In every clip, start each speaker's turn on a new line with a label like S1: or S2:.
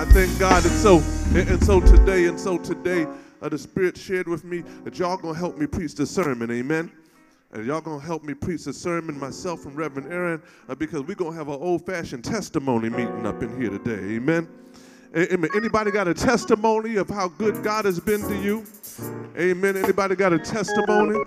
S1: I thank God. And so, and, so today, and so today, uh, the Spirit shared with me that y'all gonna help me preach the sermon. Amen. And y'all gonna help me preach the sermon, myself and Reverend Aaron, uh, because we're gonna have an old-fashioned testimony meeting up in here today. Amen. Amen. Anybody got a testimony of how good God has been to you? Amen. Anybody got a testimony?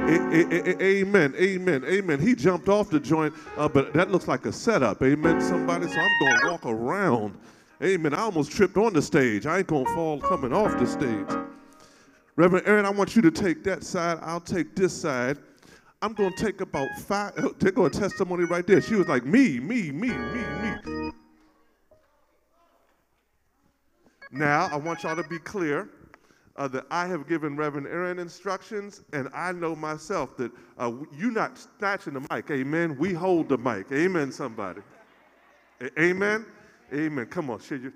S1: amen. Amen. Amen. He jumped off the joint, uh, but that looks like a setup. Amen. Somebody, so I'm going to walk around. Amen. I almost tripped on the stage. I ain't going to fall coming off the stage. Reverend Aaron, I want you to take that side. I'll take this side. I'm going to take about five, take a testimony right there. She was like, me, me, me, me, me. Now, I want y'all to be clear uh, that I have given Reverend Aaron instructions, and I know myself that uh, you're not snatching the mic. Amen. We hold the mic. Amen, somebody. Amen. Amen. Come on, share your.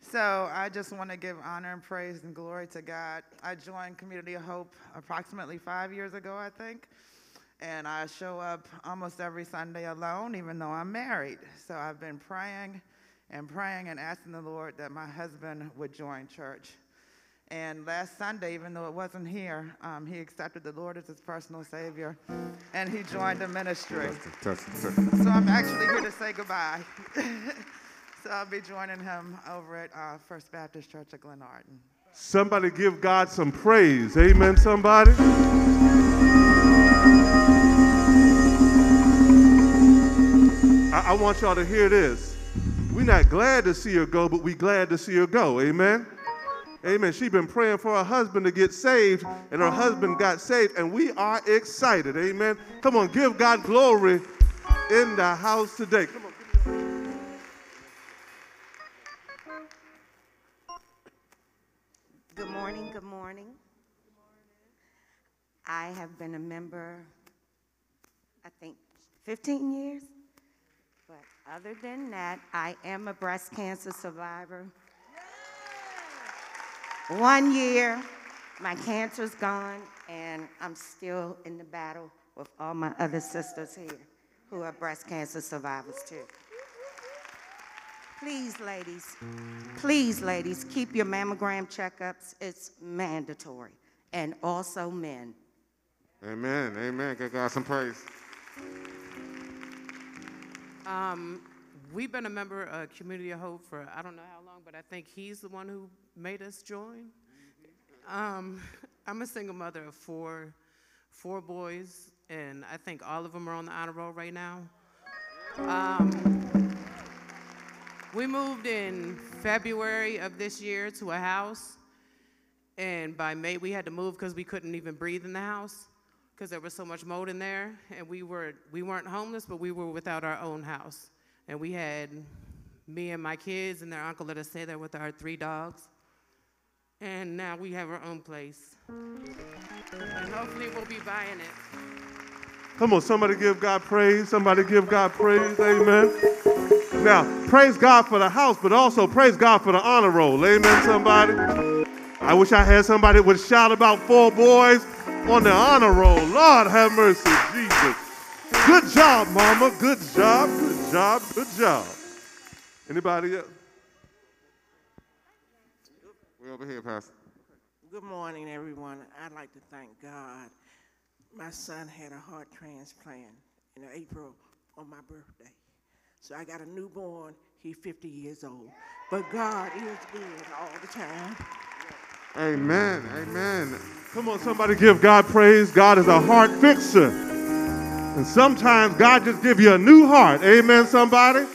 S2: So I just want to give honor and praise and glory to God. I joined Community of Hope approximately five years ago, I think. And I show up almost every Sunday alone, even though I'm married. So I've been praying and praying and asking the Lord that my husband would join church. And last Sunday, even though it wasn't here, um, he accepted the Lord as his personal Savior, and he joined the ministry. So I'm actually here to say goodbye. so I'll be joining him over at uh, First Baptist Church of Glenarden.
S1: Somebody give God some praise. Amen, somebody. I, I want y'all to hear this. We're not glad to see her go, but we glad to see her go. Amen. Amen. She's been praying for her husband to get saved, and her husband got saved, and we are excited. Amen. Come on, give God glory in the house today.
S3: Good morning. I have been a member, I think, 15 years. But other than that, I am a breast cancer survivor. One year, my cancer's gone, and I'm still in the battle with all my other sisters here who are breast cancer survivors too. Please, ladies, please, ladies, keep your mammogram checkups. It's mandatory. And also men.
S4: Amen. Amen. Give God some praise.
S5: Um, we've been a member of Community of Hope for I don't know how long, but I think he's the one who made us join. Um, I'm a single mother of four, four boys, and I think all of them are on the honor roll right now. Um, we moved in February of this year to a house, and by May we had to move because we couldn't even breathe in the house because there was so much mold in there, and we were we weren't homeless, but we were without our own house, and we had me and my kids and their uncle let us stay there with our three dogs, and now we have our own place, and hopefully we'll be buying it.
S1: Come on, somebody give God praise. Somebody give God praise. Amen. Now, praise God for the house, but also praise God for the honor roll. Amen, somebody. I wish I had somebody that would shout about four boys on the honor roll. Lord have mercy, Jesus. Good job, mama. Good job, good job, good job. Anybody else?
S4: We over here, Pastor.
S6: Good morning, everyone. I'd like to thank God. My son had a heart transplant in April on my birthday. So I got a newborn. He's 50 years old. But God is good all the time.
S4: Amen. Amen.
S1: Come on, somebody give God praise. God is a heart fixer. And sometimes God just give you a new heart. Amen, somebody?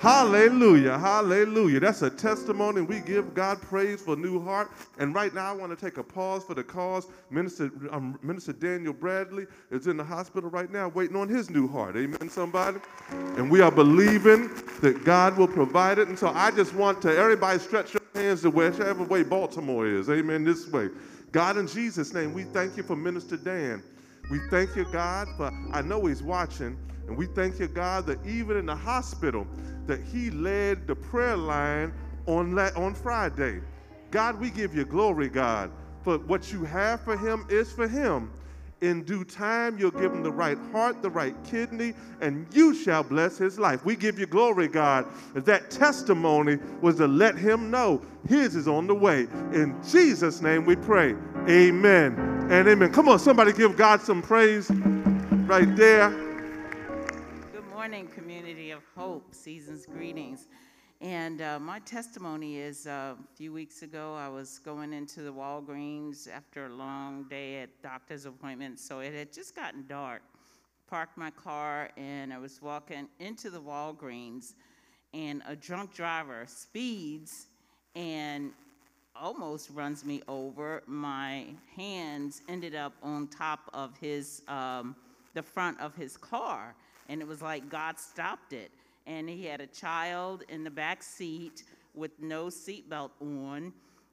S1: Hallelujah. Hallelujah. That's a testimony. We give God praise for new heart. And right now, I want to take a pause for the cause. Minister, um, Minister Daniel Bradley is in the hospital right now waiting on his new heart. Amen, somebody? And we are believing that God will provide it. And so I just want to, everybody stretch your hands to whichever way Baltimore is. Amen, this way. God, in Jesus' name, we thank you for Minister Dan. We thank you, God, for I know he's watching. And we thank you, God, that even in the hospital, that he led the prayer line on, on Friday. God, we give you glory, God, for what you have for him is for him. In due time, you'll give him the right heart, the right kidney, and you shall bless his life. We give you glory, God, that testimony was to let him know his is on the way. In Jesus' name we pray. Amen and amen. Come on, somebody give God some praise right there.
S7: Hope, seasons greetings. And uh, my testimony is uh, a few weeks ago, I was going into the Walgreens after a long day at doctor's appointments, so it had just gotten dark. Parked my car, and I was walking into the Walgreens, and a drunk driver speeds and almost runs me over. My hands ended up on top of his, um, the front of his car, and it was like God stopped it and he had a child in the back seat with no seatbelt on.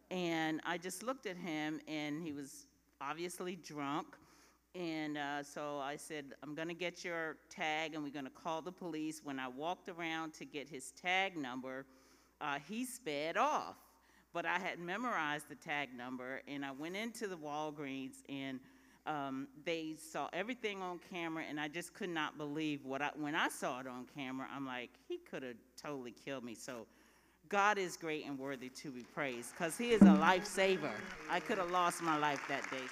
S7: And I just looked at him, and he was obviously drunk. And uh, so I said, I'm going to get your tag, and we're going to call the police. When I walked around to get his tag number, uh, he sped off. But I had memorized the tag number, and I went into the Walgreens, and um, they saw everything on camera, and I just could not believe what I, when I saw it on camera, I'm like, he could have totally killed me. So God is great and worthy to be praised because he is a lifesaver. I could have lost my life that day.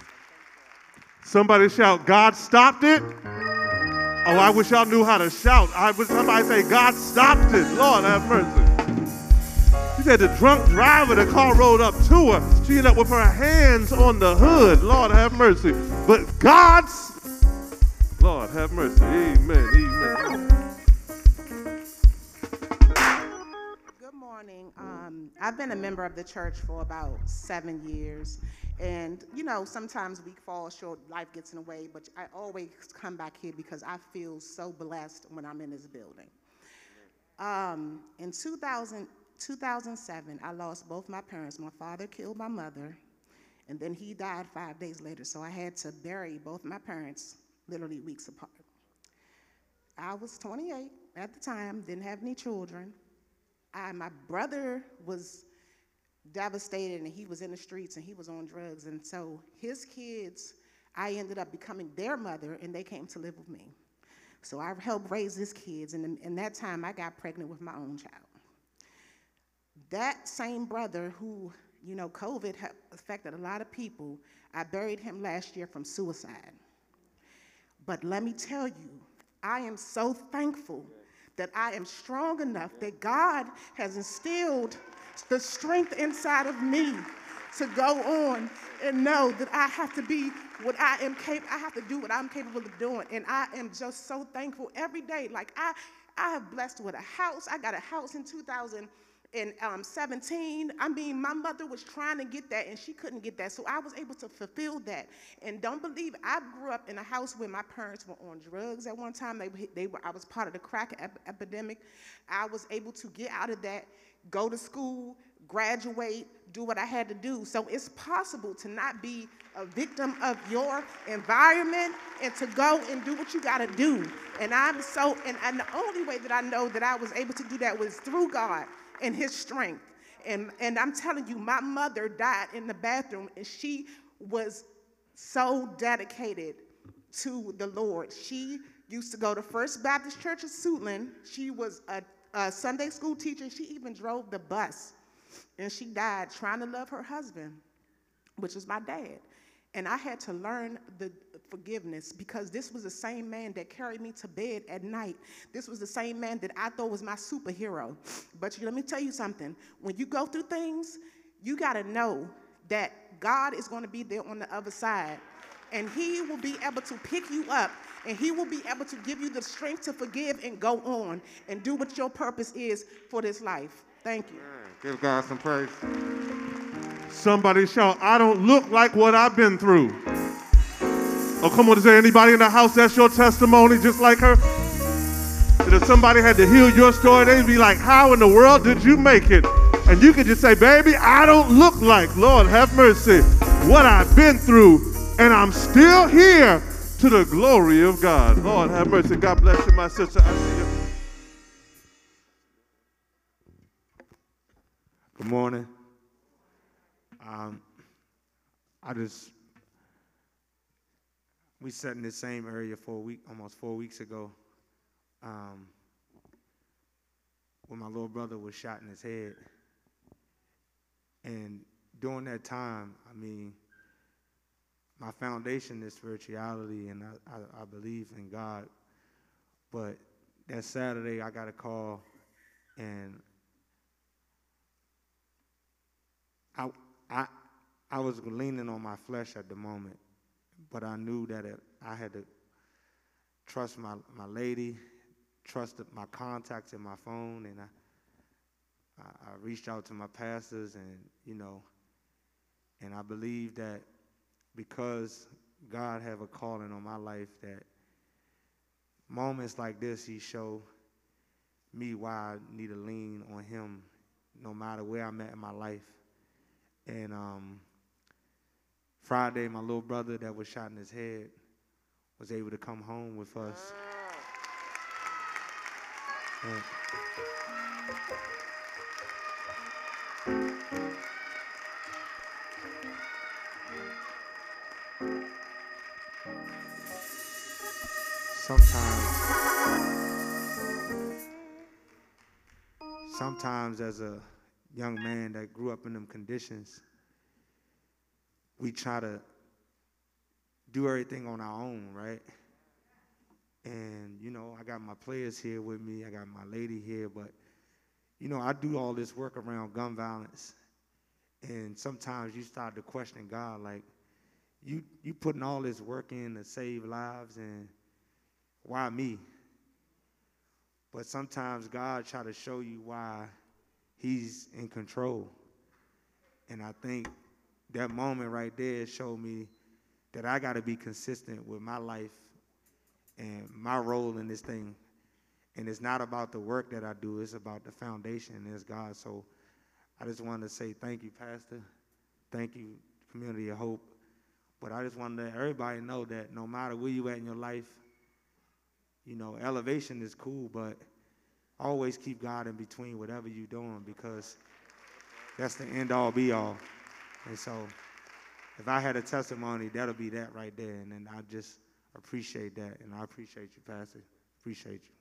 S1: Somebody shout, God stopped it. Oh, I wish y'all knew how to shout. I wish somebody say, God stopped it. Lord have mercy. She said the drunk driver, the car rolled up to her. She ended up with her hands on the hood. Lord have mercy. But God's, Lord have mercy. Amen. Amen.
S8: Good morning. Um, I've been a member of the church for about seven years. And, you know, sometimes we fall short, life gets in the way, but I always come back here because I feel so blessed when I'm in this building. Um, in 2000, 2007, I lost both my parents. My father killed my mother, and then he died five days later. So I had to bury both my parents literally weeks apart. I was 28 at the time, didn't have any children. I, my brother was devastated and he was in the streets and he was on drugs. And so his kids, I ended up becoming their mother and they came to live with me. So I helped raise his kids. And in, in that time, I got pregnant with my own child that same brother who, you know, COVID affected a lot of people, I buried him last year from suicide. But let me tell you, I am so thankful that I am strong enough that God has instilled the strength inside of me to go on and know that I have to be what I am capable, I have to do what I'm capable of doing. And I am just so thankful every day. Like I, I have blessed with a house. I got a house in 2000 in um, 17. I mean, my mother was trying to get that and she couldn't get that. So I was able to fulfill that. And don't believe I grew up in a house where my parents were on drugs at one time. They, they were, I was part of the crack ep- epidemic. I was able to get out of that, go to school, graduate, do what I had to do. So it's possible to not be a victim of your environment and to go and do what you got to do. And I'm so, and, and the only way that I know that I was able to do that was through God and his strength. And, and I'm telling you, my mother died in the bathroom, and she was so dedicated to the Lord. She used to go to First Baptist Church of Suitland. She was a, a Sunday school teacher. She even drove the bus. And she died trying to love her husband, which was my dad. And I had to learn the forgiveness because this was the same man that carried me to bed at night. This was the same man that I thought was my superhero. But let me tell you something when you go through things, you got to know that God is going to be there on the other side. And he will be able to pick you up and he will be able to give you the strength to forgive and go on and do what your purpose is for this life. Thank you.
S4: Give God some praise.
S1: Somebody shout, I don't look like what I've been through. Oh, come on, is there anybody in the house that's your testimony just like her? And if somebody had to hear your story, they'd be like, How in the world did you make it? And you could just say, Baby, I don't look like, Lord have mercy, what I've been through, and I'm still here to the glory of God. Lord have mercy. God bless you, my sister. I see you.
S9: Good morning. Um, I just we sat in the same area for a week, almost four weeks ago, um, when my little brother was shot in his head. And during that time, I mean, my foundation is spirituality, and I, I, I believe in God. But that Saturday, I got a call, and I, I, I was leaning on my flesh at the moment, but I knew that it, I had to trust my, my lady, trust my contacts in my phone, and I, I, I reached out to my pastors, and you know, and I believe that because God have a calling on my life, that moments like this, He show me why I need to lean on Him, no matter where I'm at in my life. And um, Friday, my little brother that was shot in his head was able to come home with us. And sometimes, sometimes as a young man that grew up in them conditions, we try to do everything on our own, right? And, you know, I got my players here with me, I got my lady here, but, you know, I do all this work around gun violence. And sometimes you start to question God, like, you, you putting all this work in to save lives, and why me? But sometimes God try to show you why he's in control. And I think that moment right there showed me that I got to be consistent with my life and my role in this thing. And it's not about the work that I do, it's about the foundation, and it's God. So I just wanted to say thank you, Pastor. Thank you, Community of Hope. But I just wanted to let everybody know that no matter where you at in your life, you know, elevation is cool, but always keep God in between whatever you're doing because that's the end all be all. And so if I had a testimony, that'll be that right there. And then I just appreciate that. And I appreciate you, Pastor. Appreciate you.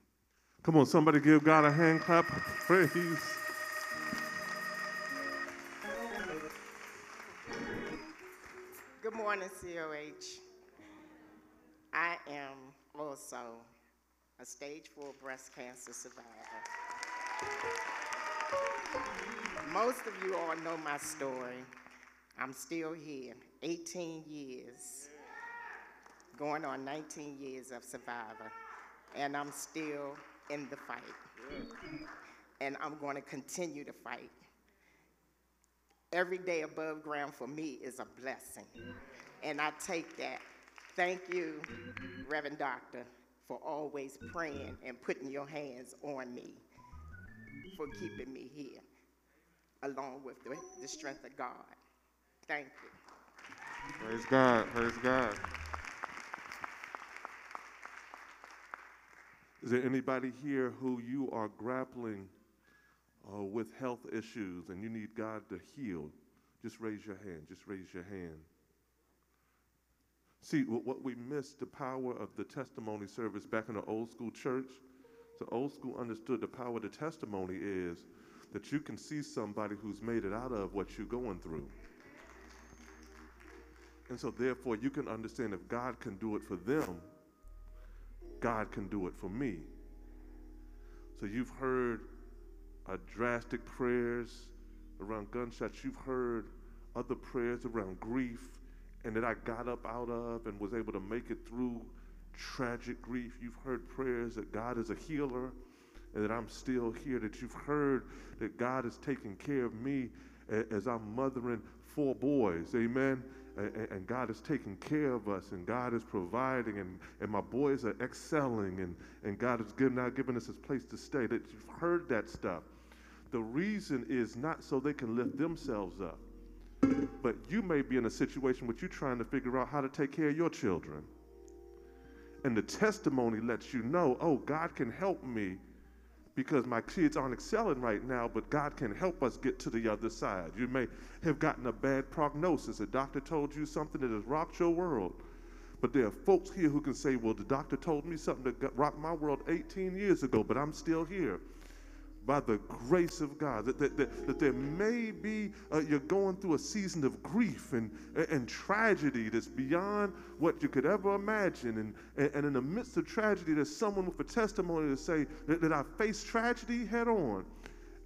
S1: Come on, somebody give God a hand clap. Praise.
S3: Good morning, COH. I am also a stage four breast cancer survivor. Most of you all know my story. I'm still here, 18 years, going on 19 years of survivor, and I'm still in the fight. And I'm going to continue to fight. Every day above ground for me is a blessing, and I take that. Thank you, Reverend Doctor, for always praying and putting your hands on me, for keeping me here, along with the, the strength of God. Thank you.
S4: Praise God. Praise God.
S1: Is there anybody here who you are grappling uh, with health issues and you need God to heal? Just raise your hand. Just raise your hand. See, what we missed the power of the testimony service back in the old school church. The old school understood the power of the testimony is that you can see somebody who's made it out of what you're going through. And so, therefore, you can understand if God can do it for them, God can do it for me. So, you've heard uh, drastic prayers around gunshots, you've heard other prayers around grief, and that I got up out of and was able to make it through tragic grief. You've heard prayers that God is a healer and that I'm still here, that you've heard that God is taking care of me as I'm mothering four boys. Amen. And God is taking care of us, and God is providing, and, and my boys are excelling, and, and God is now giving us this place to stay. That you've heard that stuff. The reason is not so they can lift themselves up, but you may be in a situation where you're trying to figure out how to take care of your children. And the testimony lets you know, oh, God can help me because my kids aren't excelling right now, but God can help us get to the other side. You may have gotten a bad prognosis. A doctor told you something that has rocked your world. But there are folks here who can say, well, the doctor told me something that rocked my world 18 years ago, but I'm still here by the grace of God. That, that, that, that there may be, uh, you're going through a season of grief and, and, and tragedy that's beyond what you could ever imagine. And, and, and in the midst of tragedy, there's someone with a testimony to say that, that I faced tragedy head on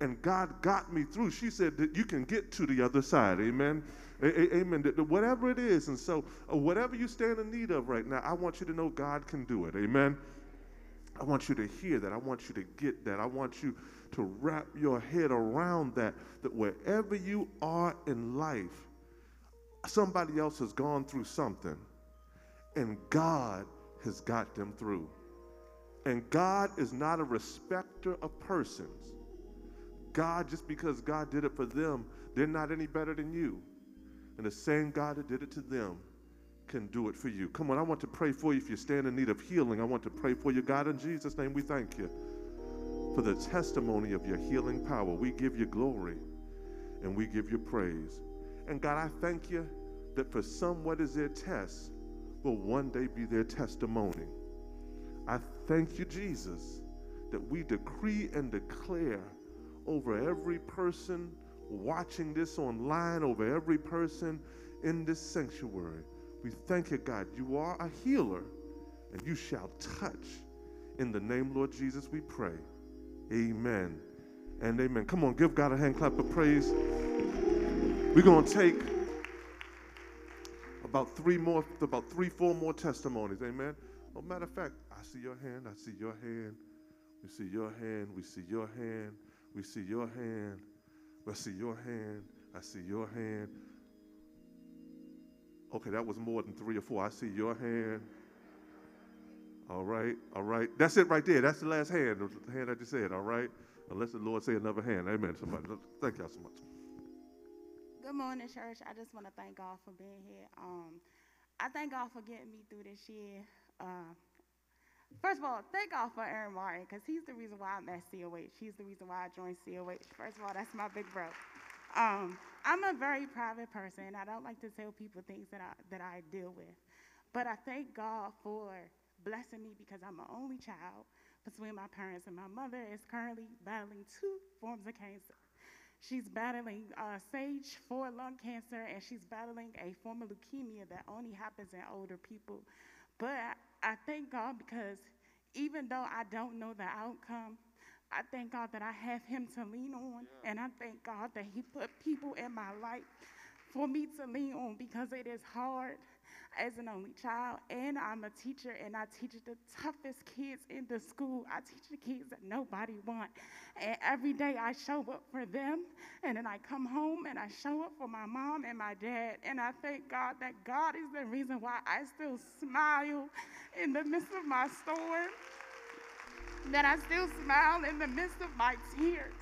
S1: and God got me through. She said that you can get to the other side. Amen. A- a- amen. That- whatever it is, and so uh, whatever you stand in need of right now, I want you to know God can do it. Amen. I want you to hear that. I want you to get that. I want you to wrap your head around that. That wherever you are in life, somebody else has gone through something, and God has got them through. And God is not a respecter of persons. God, just because God did it for them, they're not any better than you. And the same God that did it to them can do it for you. Come on, I want to pray for you if you stand in need of healing. I want to pray for you. God, in Jesus' name, we thank you for the testimony of your healing power. We give you glory and we give you praise. And God, I thank you that for some, what is their test will one day be their testimony. I thank you, Jesus, that we decree and declare over every person watching this online, over every person in this sanctuary. We thank you, God. You are a healer, and you shall touch. In the name, Lord Jesus, we pray. Amen and amen. Come on, give God a hand clap of praise. We're going to take about three more, about three, four more testimonies. Amen. Oh, matter of fact, I see your hand. I see your hand. We see your hand. We see your hand. We see your hand. I see your hand. I see your hand. Okay, that was more than three or four. I see your hand. All right, all right. That's it right there. That's the last hand, the hand I just said, all right? Unless the Lord say another hand. Amen, somebody. Thank y'all so much.
S10: Good morning, church. I just want to thank God for being here. Um, I thank God for getting me through this year. Uh, first of all, thank God for Aaron Martin because he's the reason why I'm at COH. He's the reason why I joined COH. First of all, that's my big bro. Um, I'm a very private person. I don't like to tell people things that I that I deal with, but I thank God for blessing me because I'm an only child between my parents, and my mother is currently battling two forms of cancer. She's battling uh, stage four lung cancer, and she's battling a form of leukemia that only happens in older people. But I thank God because even though I don't know the outcome, I thank God that I have Him to lean on, and I thank God that He put people in my life for me to lean on because it is hard as an only child, and I'm a teacher, and I teach the toughest kids in the school. I teach the kids that nobody want, and every day I show up for them, and then I come home and I show up for my mom and my dad, and I thank God that God is the reason why I still smile in the midst of my storm, that I still smile in the midst of my tears.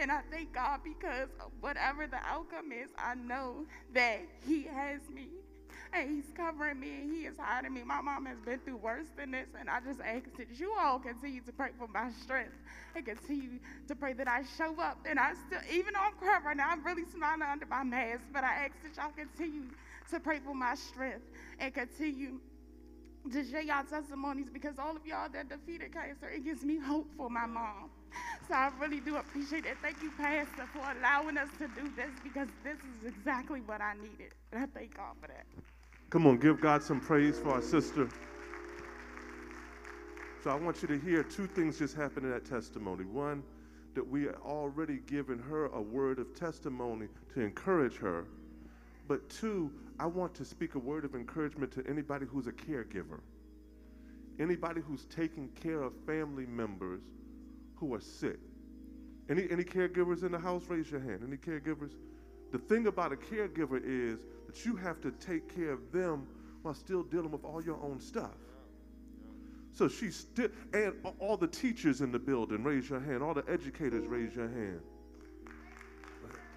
S10: And I thank God because whatever the outcome is, I know that He has me and he's covering me and he is hiding me. My mom has been through worse than this, and I just ask that you all continue to pray for my strength and continue to pray that I show up. And I still, even though I'm crying right now, I'm really smiling under my mask, but I ask that y'all continue to pray for my strength and continue to share y'all testimonies because all of y'all that defeated cancer, it gives me hope for my mom. So I really do appreciate it. Thank you, Pastor, for allowing us to do this because this is exactly what I needed. And I thank God for that.
S1: Come on, give God some praise for our sister. So I want you to hear two things just happened in that testimony. One, that we are already given her a word of testimony to encourage her. But two, I want to speak a word of encouragement to anybody who's a caregiver. Anybody who's taking care of family members who are sick. Any, any caregivers in the house? Raise your hand. Any caregivers? The thing about a caregiver is that you have to take care of them while still dealing with all your own stuff. So she's still, and all the teachers in the building, raise your hand. All the educators, raise your hand.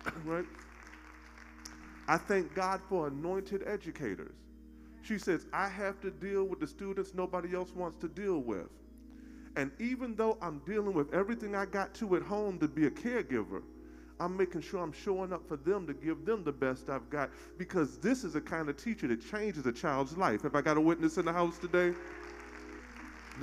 S1: right? I thank God for anointed educators. She says, I have to deal with the students nobody else wants to deal with. And even though I'm dealing with everything I got to at home to be a caregiver, I'm making sure I'm showing up for them to give them the best I've got because this is the kind of teacher that changes a child's life. Have I got a witness in the house today?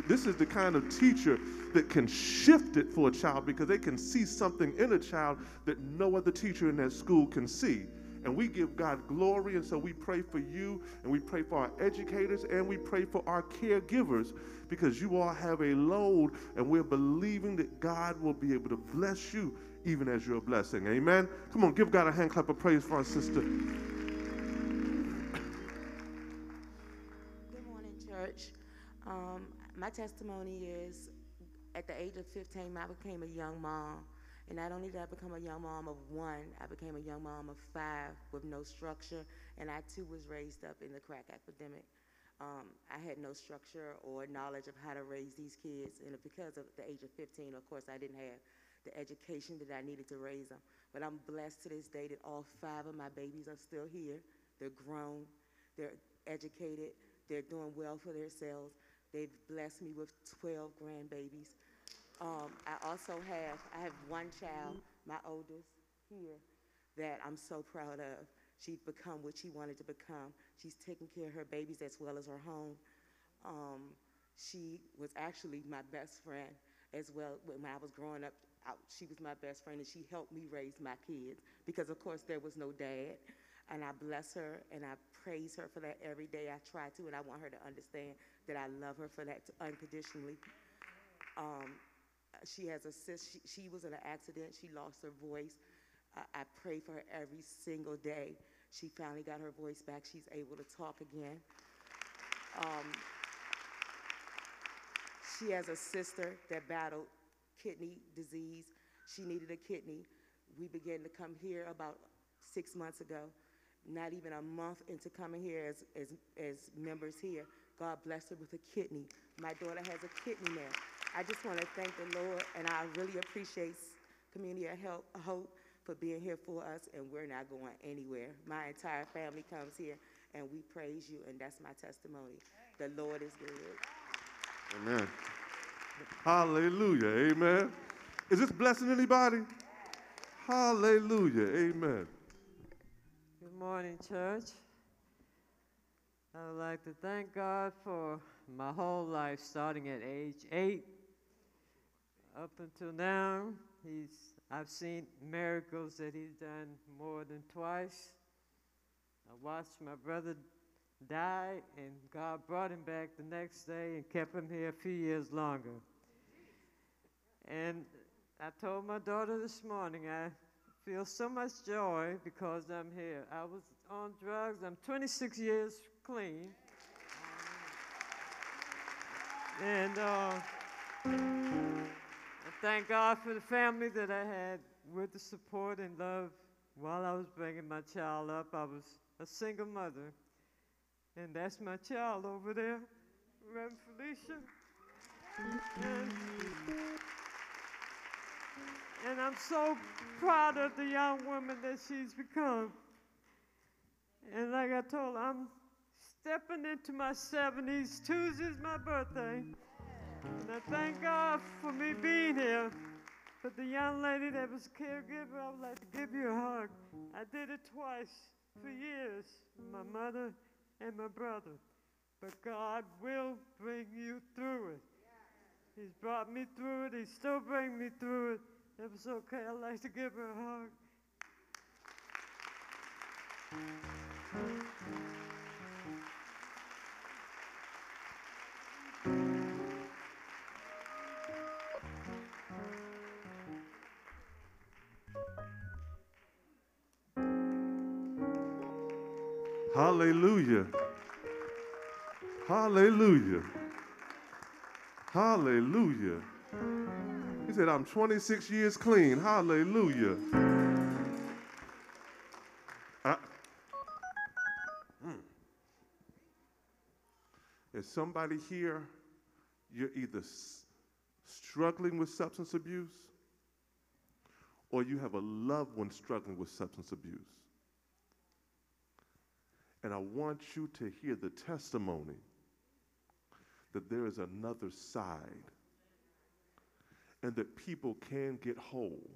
S1: This is the kind of teacher that can shift it for a child because they can see something in a child that no other teacher in that school can see. And we give God glory, and so we pray for you, and we pray for our educators, and we pray for our caregivers because you all have a load, and we're believing that God will be able to bless you even as you're a blessing. Amen. Come on, give God a hand clap of praise for our sister.
S11: Good morning, church. Um, my testimony is at the age of 15, I became a young mom. And not only did I become a young mom of one, I became a young mom of five with no structure. And I too was raised up in the crack epidemic. Um, I had no structure or knowledge of how to raise these kids. And because of the age of 15, of course, I didn't have the education that I needed to raise them. But I'm blessed to this day that all five of my babies are still here. They're grown, they're educated, they're doing well for themselves. They've blessed me with 12 grandbabies. Um, I also have, I have one child, my oldest here, that I'm so proud of. She's become what she wanted to become. She's taking care of her babies as well as her home. Um, she was actually my best friend as well when I was growing up. I, she was my best friend and she helped me raise my kids because of course there was no dad. And I bless her and I praise her for that every day. I try to and I want her to understand that I love her for that unconditionally. Um, she has a sis. She, she, was in an accident. She lost her voice. I, I pray for her every single day. She finally got her voice back. She's able to talk again. Um, she has a sister that battled kidney disease. She needed a kidney. We began to come here about six months ago. Not even a month into coming here as, as, as members here, God blessed her with a kidney. My daughter has a kidney now. I just want to thank the Lord, and I really appreciate Community of Help, Hope for being here for us, and we're not going anywhere. My entire family comes here, and we praise you, and that's my testimony. The Lord is good.
S1: Amen. Hallelujah. Amen. Is this blessing anybody? Hallelujah. Amen.
S12: Good morning, church. I would like to thank God for my whole life, starting at age eight up until now. He's, I've seen miracles that he's done more than twice. I watched my brother die, and God brought him back the next day and kept him here a few years longer. And I told my daughter this morning, I feel so much joy because I'm here. I was on drugs. I'm 26 years clean. And uh, thank God for the family that I had with the support and love while I was bringing my child up. I was a single mother. And that's my child over there, Reverend Felicia. And, and I'm so proud of the young woman that she's become. And like I told her, I'm stepping into my 70s. Tuesday's my birthday. And I thank God for me being here. But the young lady that was caregiver, I would like to give you a hug. I did it twice for years, my mother and my brother. But God will bring you through it. He's brought me through it. He's still bringing me through it. If it's okay, I'd like to give her a hug.
S1: Hallelujah. Hallelujah. Hallelujah. He said, I'm 26 years clean. Hallelujah. I, mm. Is somebody here, you're either s- struggling with substance abuse or you have a loved one struggling with substance abuse. And I want you to hear the testimony that there is another side and that people can get whole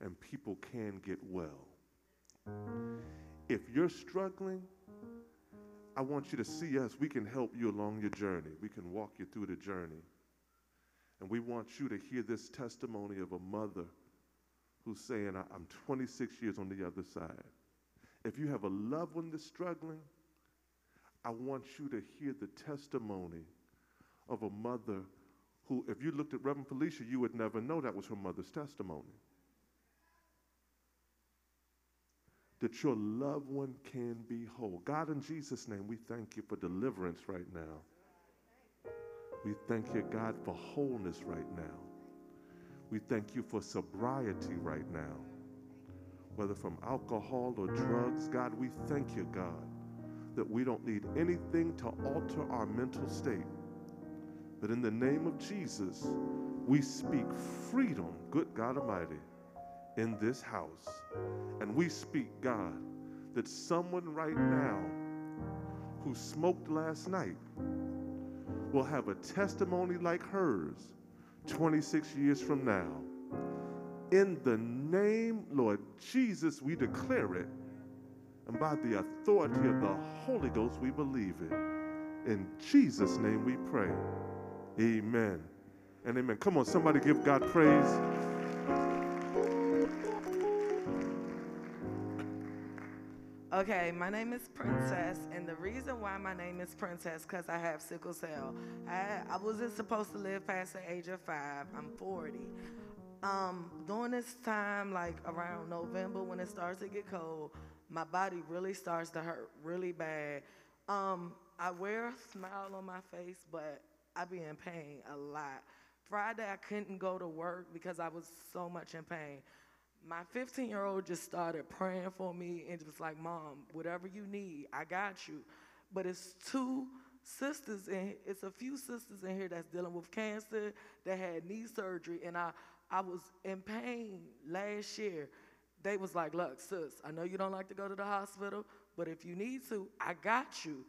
S1: and people can get well. If you're struggling, I want you to see us. We can help you along your journey. We can walk you through the journey. And we want you to hear this testimony of a mother who's saying, "I- I'm 26 years on the other side. If you have a loved one that's struggling, I want you to hear the testimony of a mother who, if you looked at Reverend Felicia, you would never know that was her mother's testimony. That your loved one can be whole. God, in Jesus' name, we thank you for deliverance right now. We thank you, God, for wholeness right now. We thank you for sobriety right now. Whether from alcohol or drugs, God, we thank you, God, that we don't need anything to alter our mental state. That in the name of Jesus, we speak freedom, good God Almighty, in this house. And we speak, God, that someone right now who smoked last night will have a testimony like hers 26 years from now. In the name, Lord Jesus, we declare it. And by the authority of the Holy Ghost, we believe it. In Jesus' name we pray. Amen and amen. Come on, somebody give God praise.
S13: Okay, my name is Princess, and the reason why my name is Princess because I have sickle cell. I, I wasn't supposed to live past the age of five. I'm 40. Um, during this time, like around November, when it starts to get cold, my body really starts to hurt really bad. Um, I wear a smile on my face, but I be in pain a lot. Friday, I couldn't go to work because I was so much in pain. My 15 year old just started praying for me and was like, Mom, whatever you need, I got you. But it's two sisters it's a few sisters in here that's dealing with cancer that had knee surgery and I I was in pain last year. They was like, look, sis, I know you don't like to go to the hospital, but if you need to, I got you.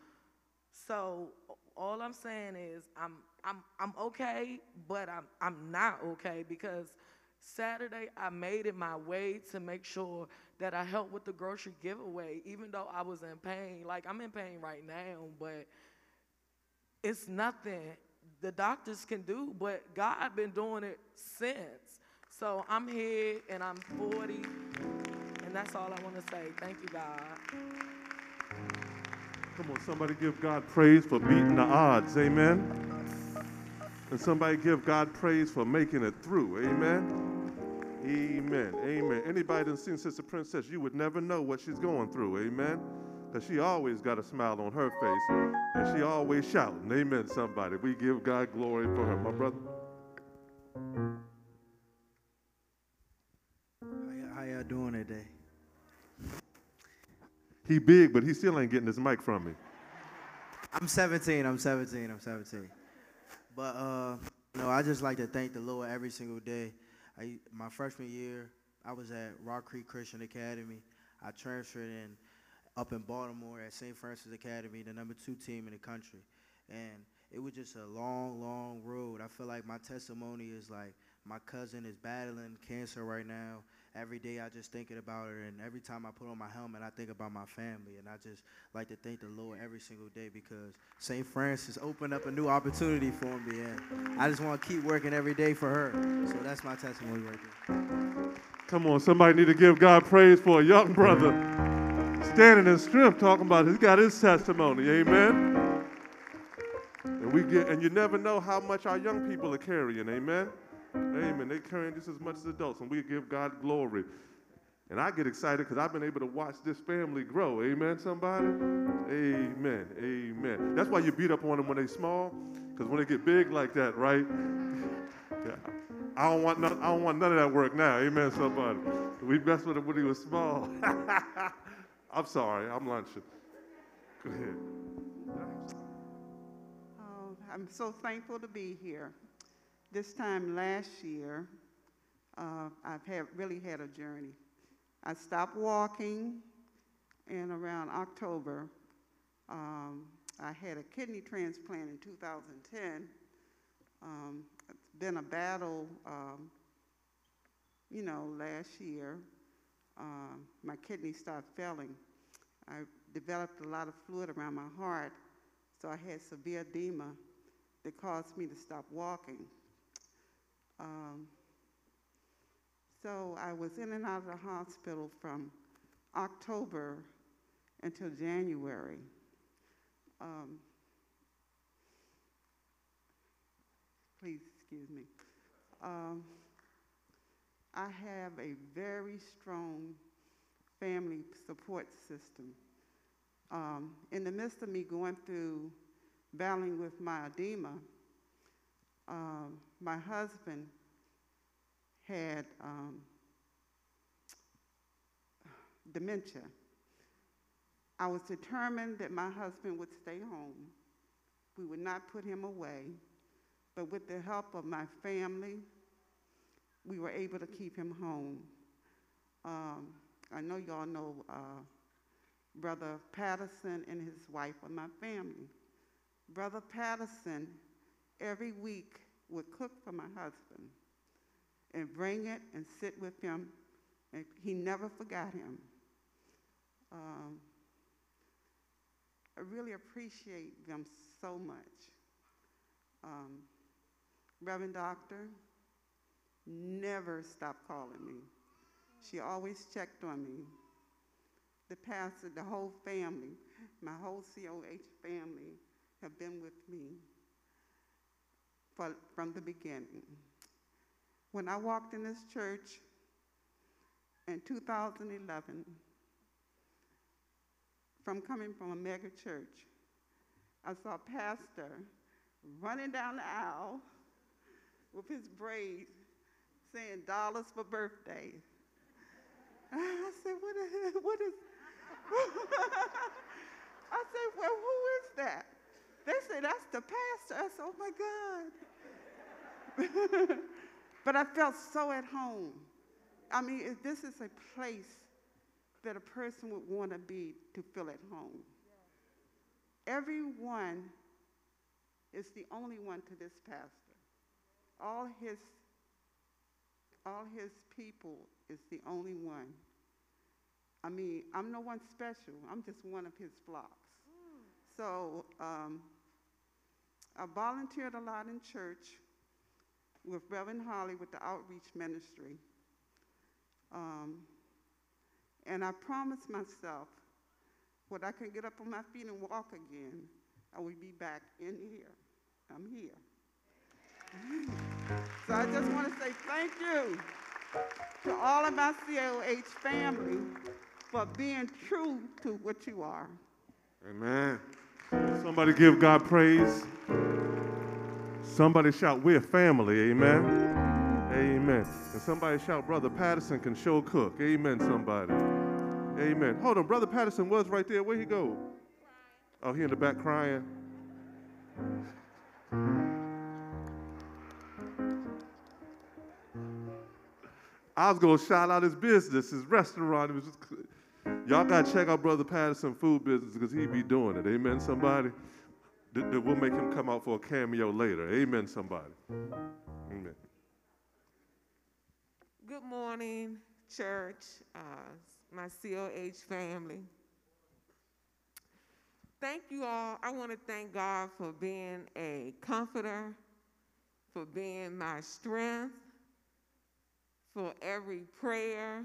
S13: So all I'm saying is I'm I'm I'm okay, but I'm I'm not okay because Saturday I made it my way to make sure that I helped with the grocery giveaway, even though I was in pain. Like I'm in pain right now, but it's nothing the doctors can do, but God been doing it since. So I'm here and I'm 40, and that's all I want to say. Thank you, God.
S1: Come on, somebody give God praise for beating the odds. Amen. And somebody give God praise for making it through. Amen. Amen. Amen. Anybody that's seen Sister Princess, you would never know what she's going through. Amen. Because she always got a smile on her face and she always shouting. Amen, somebody. We give God glory for her. My brother. He big, but he still ain't getting his mic from me.
S14: I'm 17. I'm 17. I'm 17. But uh, no, I just like to thank the Lord every single day. I, my freshman year, I was at Rock Creek Christian Academy. I transferred in up in Baltimore at St. Francis Academy, the number two team in the country. And it was just a long, long road. I feel like my testimony is like my cousin is battling cancer right now. Every day I just thinking about her, and every time I put on my helmet, I think about my family. And I just like to thank the Lord every single day because St. Francis opened up a new opportunity for me, and I just want to keep working every day for her. So that's my testimony right there.
S1: Come on, somebody need to give God praise for a young brother standing in strength, talking about he's got his testimony. Amen. And we get, and you never know how much our young people are carrying. Amen. Amen. They're carrying just as much as adults, and we give God glory. And I get excited because I've been able to watch this family grow. Amen, somebody? Amen. Amen. That's why you beat up on them when they're small, because when they get big like that, right? Yeah. I don't want none, I don't want none of that work now. Amen, somebody. We messed with him when he was small. I'm sorry, I'm lunching. Go ahead.
S15: Oh, I'm so thankful to be here. This time last year, uh, I've had, really had a journey. I stopped walking, and around October, um, I had a kidney transplant in 2010. Um, it's been a battle um, you know, last year, um, my kidneys started failing. I developed a lot of fluid around my heart, so I had severe edema that caused me to stop walking. Um, so I was in and out of the hospital from October until January. Um, please excuse me. Um, I have a very strong family support system. Um, in the midst of me going through battling with my edema, um, my husband had um, dementia. I was determined that my husband would stay home. We would not put him away. But with the help of my family, we were able to keep him home. Um, I know y'all know uh, Brother Patterson and his wife are my family. Brother Patterson every week would cook for my husband and bring it and sit with him, and he never forgot him. Um, I really appreciate them so much. Um, Reverend Doctor never stopped calling me. She always checked on me. The pastor, the whole family, my whole COH family have been with me from the beginning. When I walked in this church in 2011, from coming from a mega church, I saw a pastor running down the aisle with his braids saying dollars for birthdays. I said, what is, what is, I said, well, who is that? They said, that's the pastor. I said, oh my God. but I felt so at home. I mean, this is a place that a person would want to be to feel at home. Everyone is the only one to this pastor. All his, all his people is the only one. I mean, I'm no one special. I'm just one of his flocks. So um, I volunteered a lot in church with Reverend Holly with the outreach ministry. Um, and I promised myself when I can get up on my feet and walk again, I will be back in here. I'm here. So I just want to say thank you to all of my COH family for being true to what you are.
S4: Amen.
S1: Somebody give God praise. Somebody shout, We're family. Amen. Amen. And somebody shout, Brother Patterson can show cook. Amen, somebody. Amen. Hold on, Brother Patterson was right there. Where he go? Oh, he in the back crying. I was gonna shout out his business, his restaurant. It was just, y'all gotta check out Brother Patterson food business because he be doing it. Amen, somebody. That we'll make him come out for a cameo later. Amen, somebody. Amen.
S16: Good morning, church, uh, my COH family. Thank you all. I want to thank God for being a comforter, for being my strength, for every prayer,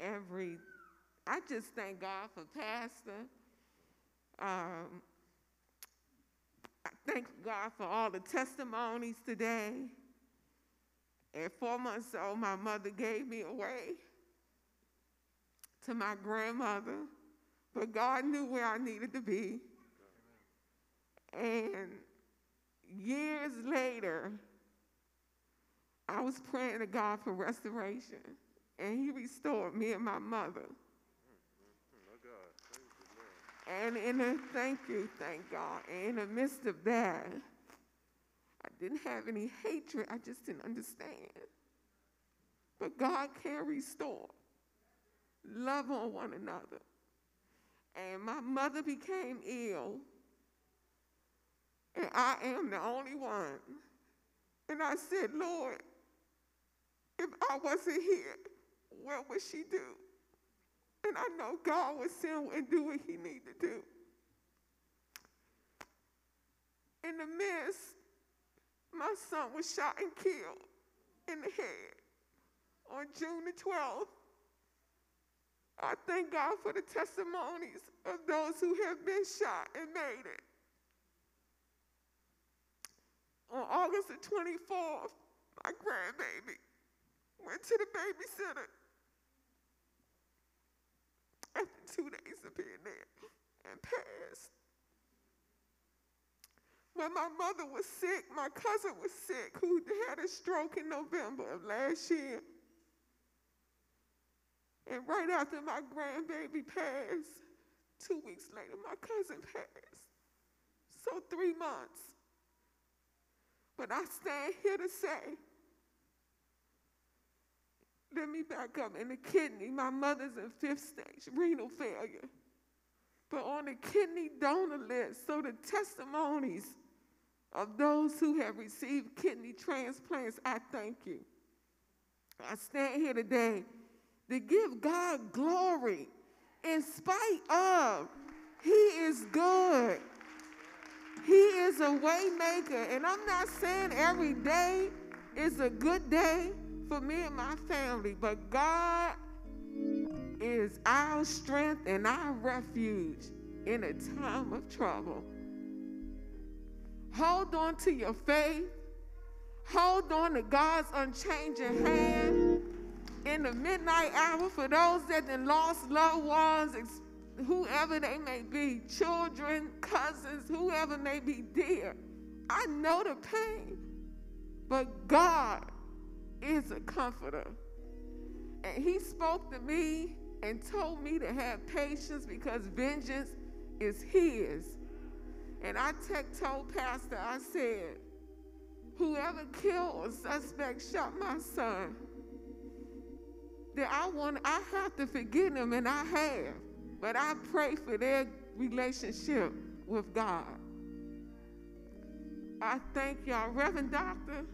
S16: every. I just thank God for Pastor. Um, I thank God for all the testimonies today. At four months old, my mother gave me away to my grandmother, but God knew where I needed to be. And years later, I was praying to God for restoration, and He restored me and my mother. And in the, thank you, thank God. And in the midst of that, I didn't have any hatred, I just didn't understand. But God can restore. Love on one another. And my mother became ill, and I am the only one. And I said, Lord, if I wasn't here, what would she do? And I know God would send and do what he need to do. In the midst, my son was shot and killed in the head on June the 12th. I thank God for the testimonies of those who have been shot and made it. On August the 24th, my grandbaby went to the babysitter after two days of being there and passed. When my mother was sick, my cousin was sick, who had a stroke in November of last year. And right after my grandbaby passed, two weeks later, my cousin passed. So three months. But I stand here to say, let me back up. In the kidney, my mother's in fifth stage renal failure. But on the kidney donor list, so the testimonies of those who have received kidney transplants, I thank you. I stand here today to give God glory in spite of He is good. He is a way maker. And I'm not saying every day is a good day for me and my family, but God is our strength and our refuge in a time of trouble. Hold on to your faith. Hold on to God's unchanging hand in the midnight hour for those that have lost loved ones, whoever they may be, children, cousins, whoever may be dear. I know the pain, but God is a comforter. And He spoke to me and told me to have patience because vengeance is His. And I told Pastor, I said, whoever killed or suspect shot my son, that I want, I have to forgive them, and I have. But I pray for their relationship with God. I thank y'all, Reverend Doctor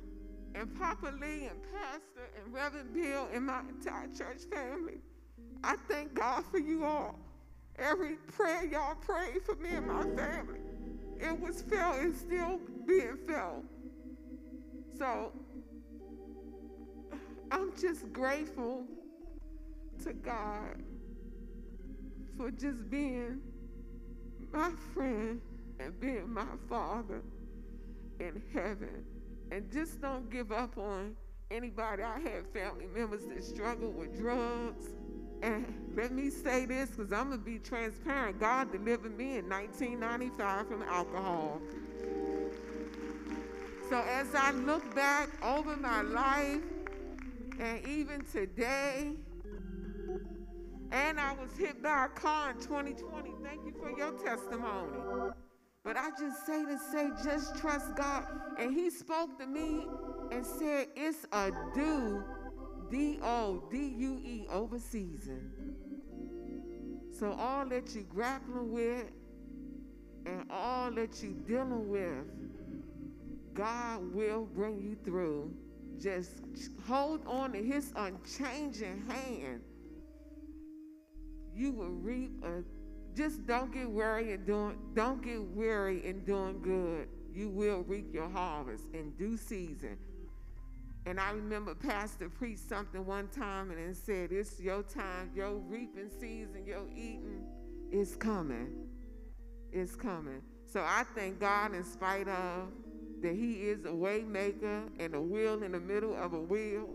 S16: and Papa Lee and Pastor and Reverend Bill and my entire church family. I thank God for you all. Every prayer y'all prayed for me and my family, it was felt and still being felt. So I'm just grateful to God for just being my friend and being my father in heaven. And just don't give up on anybody. I have family members that struggle with drugs. And let me say this because I'm going to be transparent. God delivered me in 1995 from alcohol. So as I look back over my life, and even today, and I was hit by a car in 2020. Thank you for your testimony. But I just say to say, just trust God. And he spoke to me and said, it's a due, D-O-D-U-E, over season. So all that you're grappling with and all that you're dealing with, God will bring you through. Just hold on to his unchanging hand you will reap a just don't get weary in doing don't get weary in doing good. You will reap your harvest in due season. And I remember Pastor preached something one time and it said, It's your time, your reaping season, your eating is coming. It's coming. So I thank God in spite of that He is a way maker and a wheel in the middle of a wheel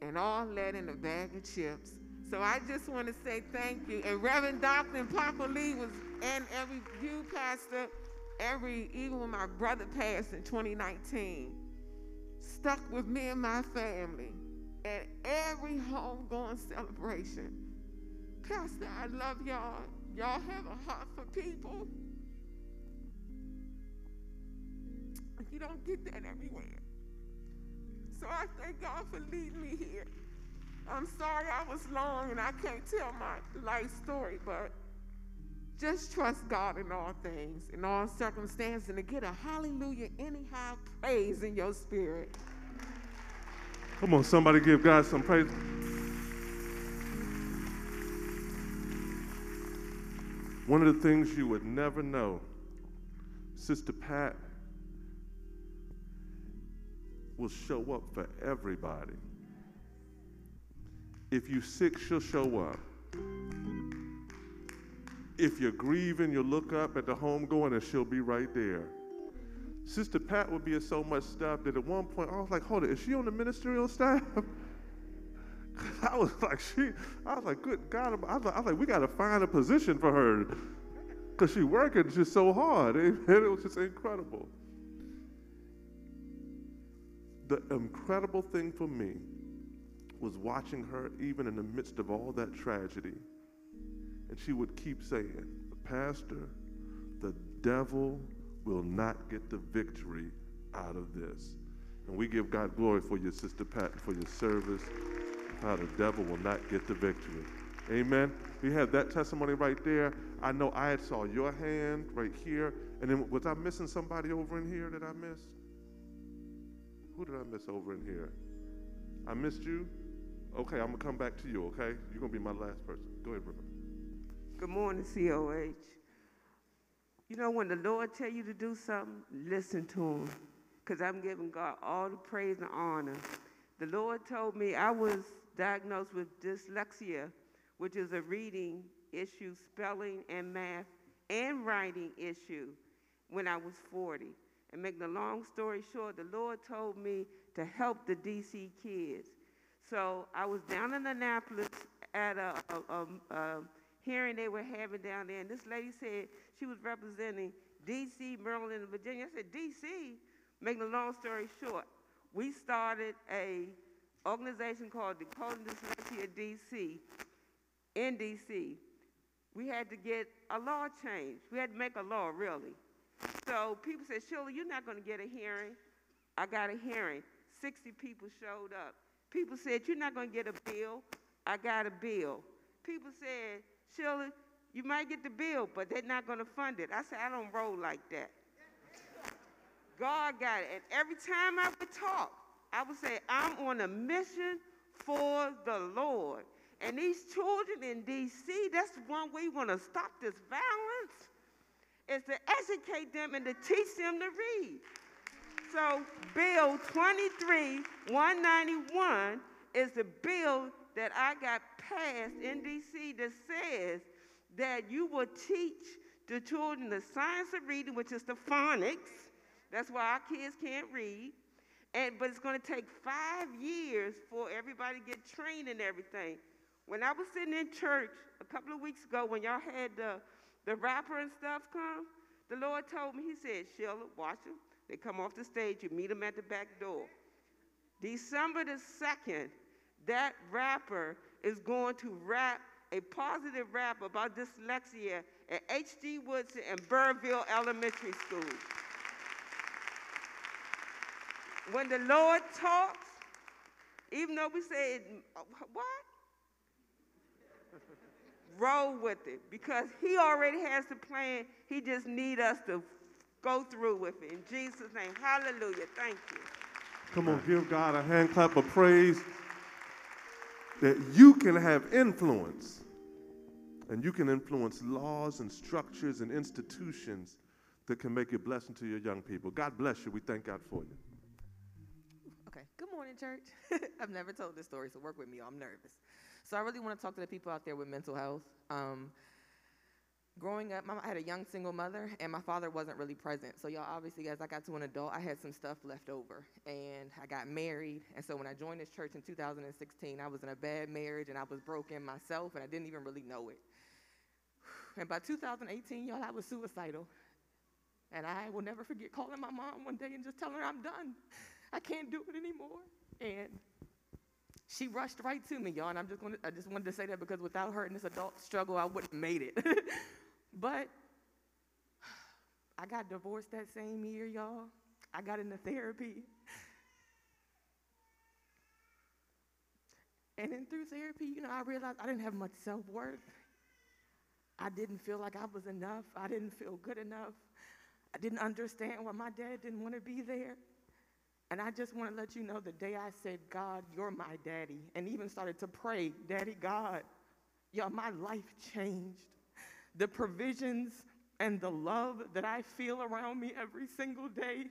S16: and all that in a bag of chips. So I just want to say thank you. And Reverend Dr. and Papa Lee was, and every you, Pastor, every, even when my brother passed in 2019, stuck with me and my family at every homegoing celebration. Pastor, I love y'all. Y'all have a heart for people. You don't get that everywhere. So I thank God for leading me here. I'm sorry I was long and I can't tell my life story, but just trust God in all things, in all circumstances, and to get a hallelujah anyhow praise in your spirit.
S1: Come on, somebody give God some praise. One of the things you would never know, Sister Pat will show up for everybody. If you're sick, she'll show up. If you're grieving, you'll look up at the home going and she'll be right there. Sister Pat would be at so much stuff that at one point I was like, hold it, is she on the ministerial staff? I was like, she, I was like, good God, I was like, I was like we got to find a position for her because she working just so hard. Amen. It was just incredible. The incredible thing for me was watching her even in the midst of all that tragedy. And she would keep saying, Pastor, the devil will not get the victory out of this. And we give God glory for your sister Pat, for your service, how the devil will not get the victory. Amen. We have that testimony right there. I know I saw your hand right here. And then was I missing somebody over in here that I missed? Who did I miss over in here? I missed you? Okay, I'm gonna come back to you, okay? You're gonna be my last person. Go ahead, brother.
S17: Good morning, COH. You know, when the Lord tell you to do something, listen to him. Because I'm giving God all the praise and honor. The Lord told me I was diagnosed with dyslexia, which is a reading issue, spelling and math, and writing issue when I was 40. And making a long story short, the Lord told me to help the DC kids. So I was down in Annapolis at a, a, a, a hearing they were having down there, and this lady said she was representing D.C., Maryland, and Virginia. I said, D.C.? Making a long story short, we started a organization called Decoding Dyslexia D.C. in D.C. We had to get a law changed. We had to make a law, really. So people said, Sheila, you're not going to get a hearing. I got a hearing. 60 people showed up. People said, You're not going to get a bill. I got a bill. People said, Sheila, you might get the bill, but they're not going to fund it. I said, I don't roll like that. God got it. And every time I would talk, I would say, I'm on a mission for the Lord. And these children in D.C., that's one way we're going to stop this violence, is to educate them and to teach them to read. So Bill 23-191 is the bill that I got passed in D.C. that says that you will teach the children the science of reading, which is the phonics. That's why our kids can't read. And, but it's going to take five years for everybody to get trained and everything. When I was sitting in church a couple of weeks ago, when y'all had the, the rapper and stuff come, the Lord told me, He said, Sheila, watch them. They come off the stage, you meet them at the back door. December the 2nd, that rapper is going to rap a positive rap about dyslexia at H.D. Woodson and Burrville Elementary School. When the Lord talks, even though we say, what? Roll with it because he already has the plan. He just need us to go through with it. In Jesus' name, hallelujah. Thank you.
S1: Come on, give God a hand clap of praise that you can have influence and you can influence laws and structures and institutions that can make a blessing to your young people. God bless you. We thank God for you.
S18: Okay. Good morning, church. I've never told this story, so work with me. I'm nervous. So I really want to talk to the people out there with mental health. Um, growing up, I had a young single mother, and my father wasn't really present. So y'all, obviously, as I got to an adult, I had some stuff left over, and I got married. And so when I joined this church in 2016, I was in a bad marriage, and I was broken myself, and I didn't even really know it. And by 2018, y'all, I was suicidal. And I will never forget calling my mom one day and just telling her I'm done. I can't do it anymore. And she rushed right to me, y'all. And I'm just going to, I just wanted to say that because without her in this adult struggle, I wouldn't have made it. but I got divorced that same year, y'all. I got into therapy. And then through therapy, you know, I realized I didn't have much self worth. I didn't feel like I was enough. I didn't feel good enough. I didn't understand why my dad didn't want to be there. And I just want to let you know the day I said, God, you're my daddy, and even started to pray, Daddy God, y'all, my life changed. The provisions and the love that I feel around me every single day,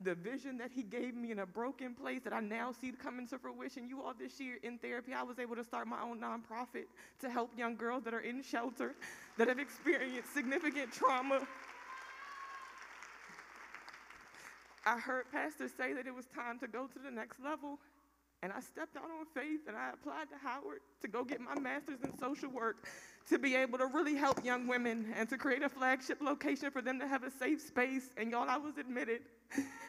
S18: the vision that he gave me in a broken place that I now see coming to fruition. You all this year in therapy, I was able to start my own nonprofit to help young girls that are in shelter, that have experienced significant trauma. I heard pastors say that it was time to go to the next level. And I stepped out on faith and I applied to Howard to go get my master's in social work to be able to really help young women and to create a flagship location for them to have a safe space. And y'all, I was admitted.